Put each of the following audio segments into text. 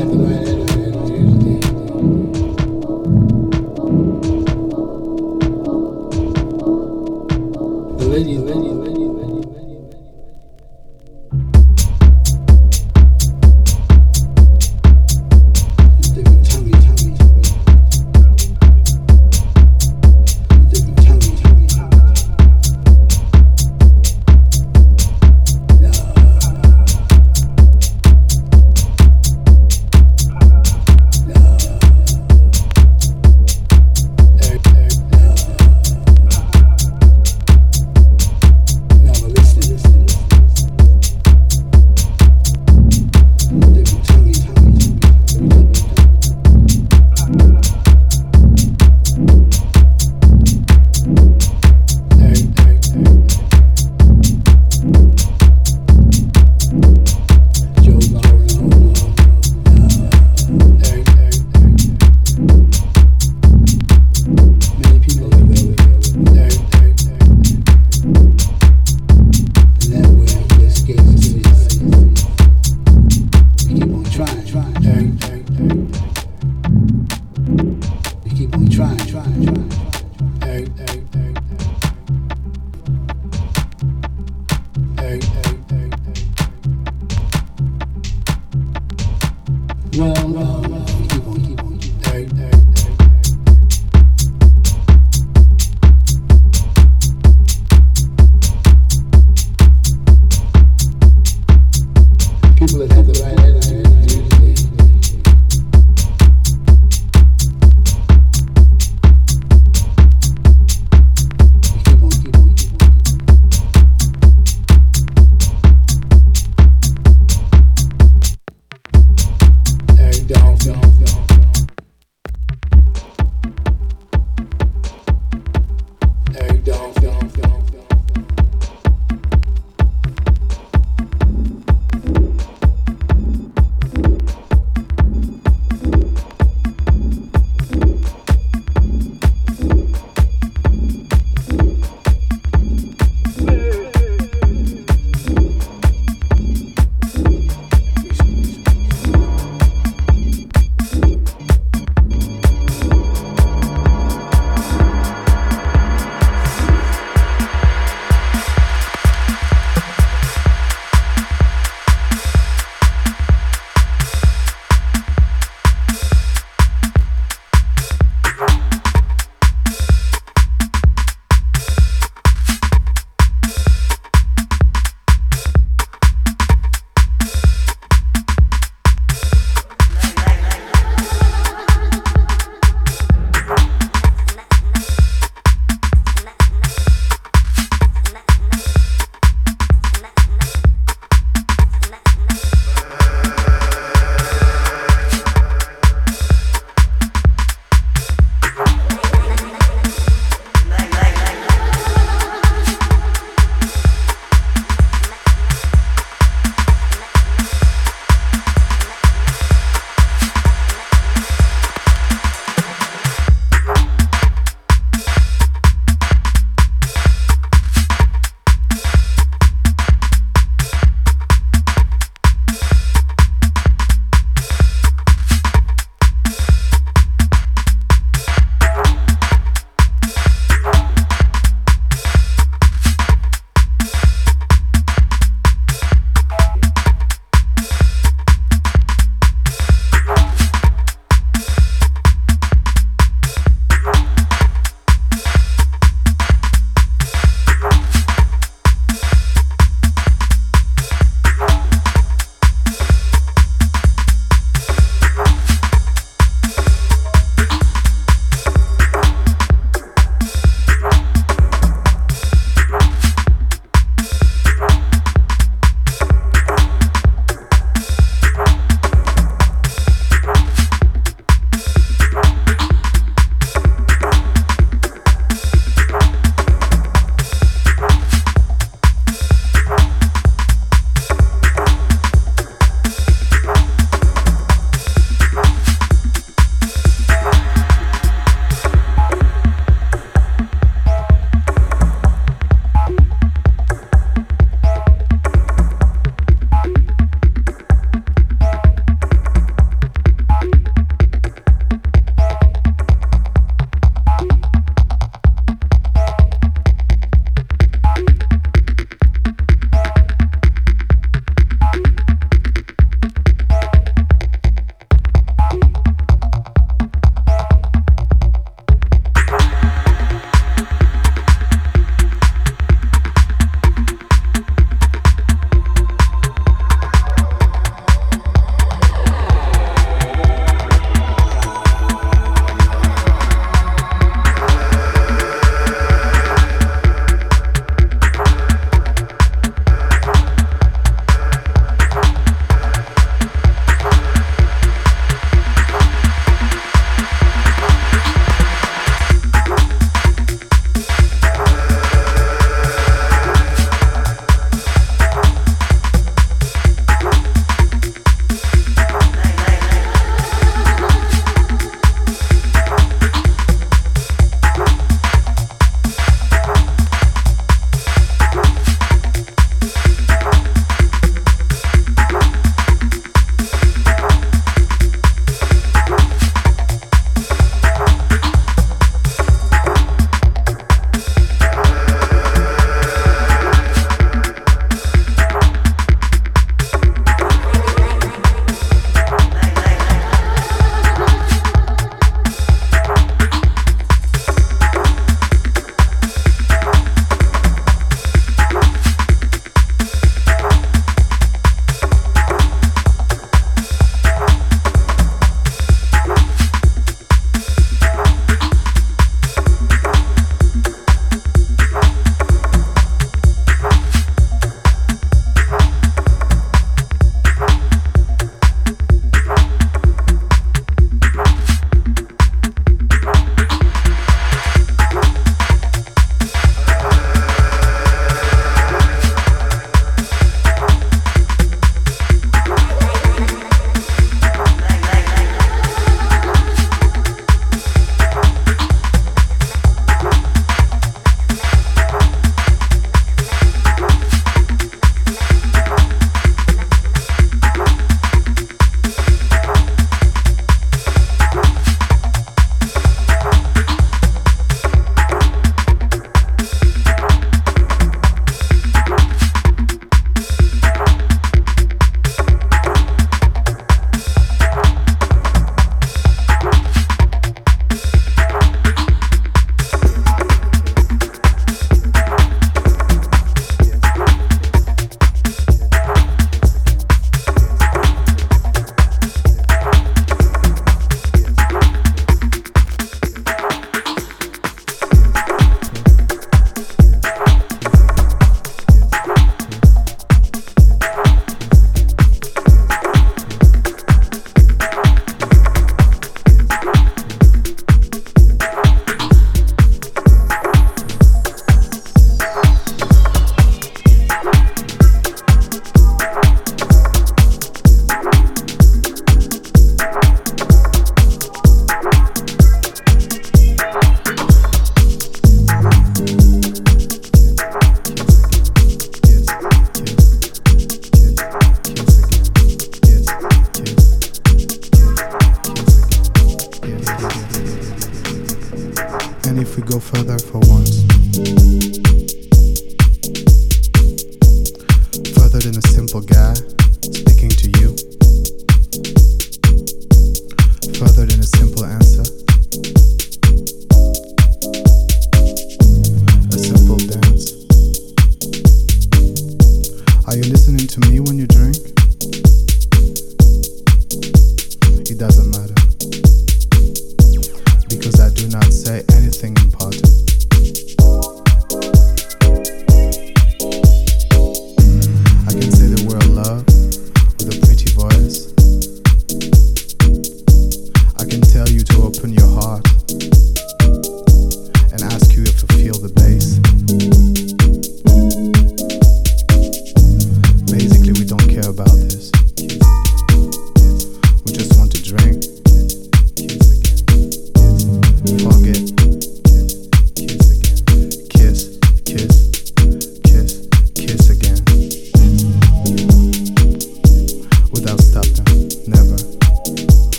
at the minute.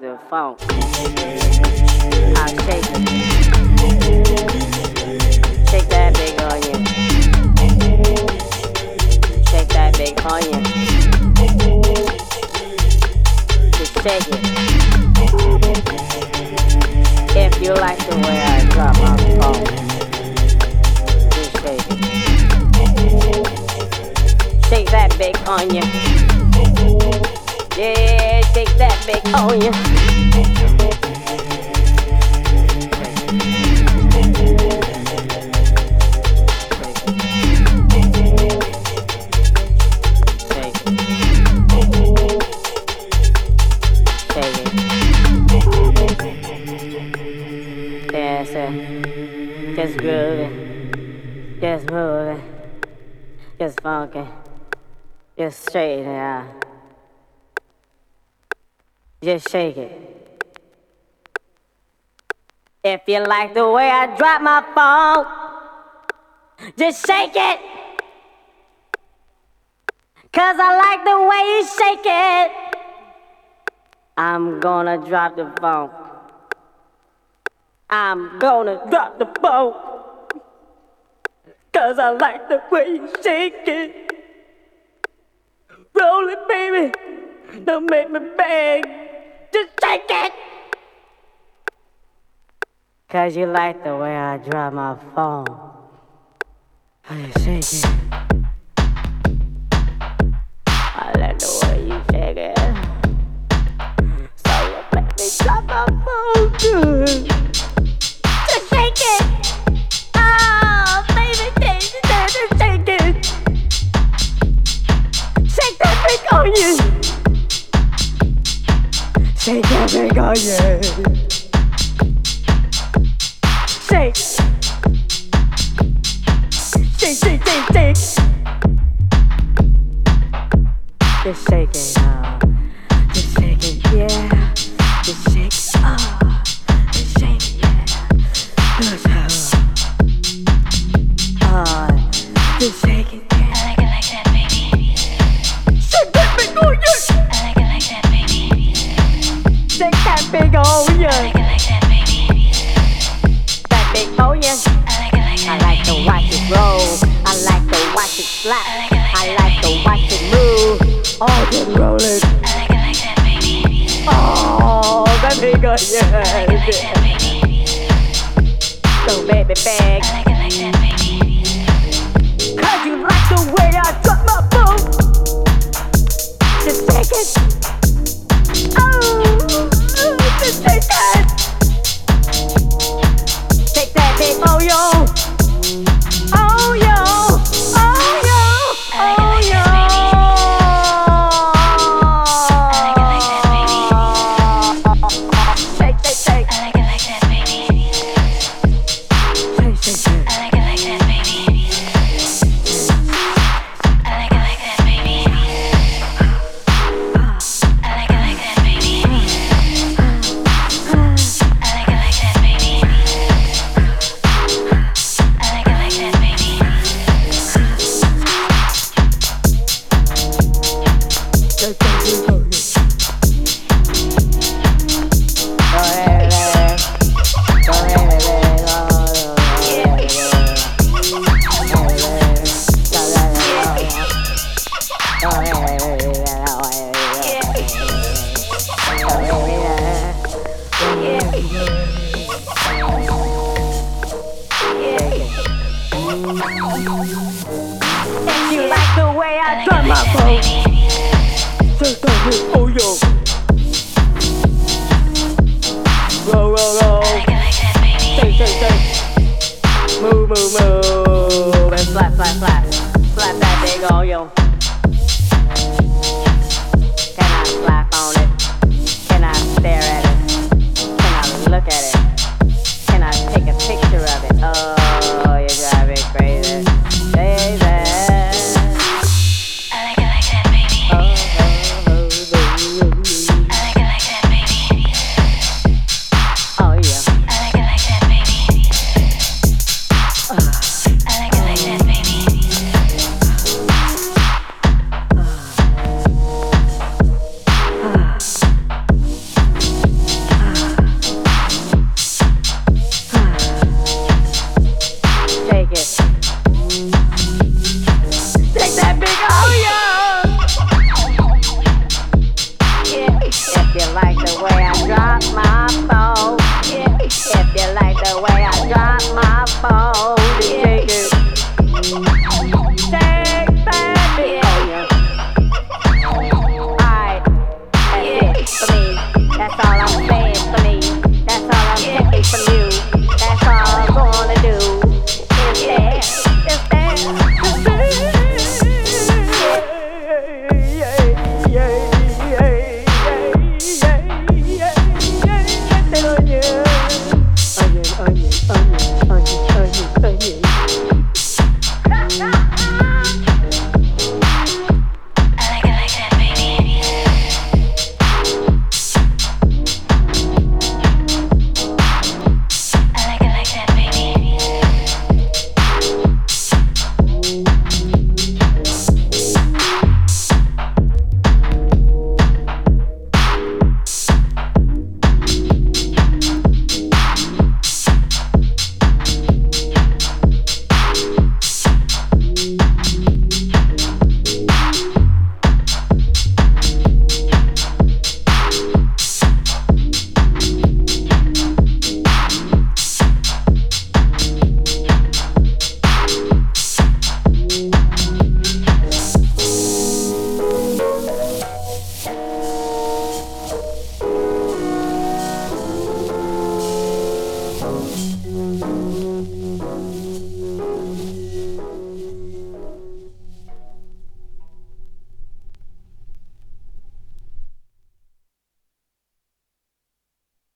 Way you drop the phone. I'll shake. Shake that big onion. Shake that big onion. Just shake it. If you like the way I drop my phone, just shake it. Shake that big onion. Yeah, shake that big. Yeah, sir. Just grooving. Just moving. Just funky. Just straight out. Just shake it. If you like the way I drop my phone, just shake it. Cause I like the way you shake it. I'm gonna drop the phone. I'm gonna drop the phone. Cause I like the way you shake it. Roll it, baby. Don't make me beg. Just shake it. Cause you like the way I drop my phone. I shake it. I like the way you shake it. So you make me drop my phone good. Just shake it. Shake that big onion. Shake. Shake, shake, shake, shake. Just shake it, uh, just shake it, yeah. Just shake, uh,